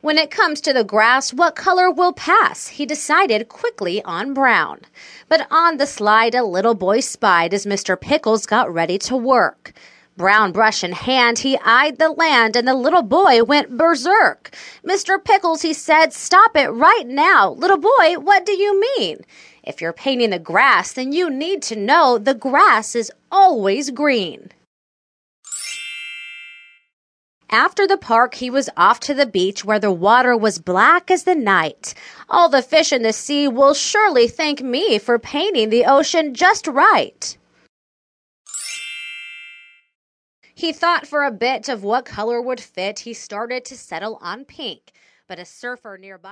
When it comes to the grass, what color will pass? He decided quickly on brown. But on the slide, a little boy spied as Mr. Pickles got ready to work. Brown brush in hand, he eyed the land, and the little boy went berserk. Mr. Pickles, he said, stop it right now. Little boy, what do you mean? If you're painting the grass, then you need to know the grass is always green. After the park, he was off to the beach where the water was black as the night. All the fish in the sea will surely thank me for painting the ocean just right. He thought for a bit of what color would fit. He started to settle on pink, but a surfer nearby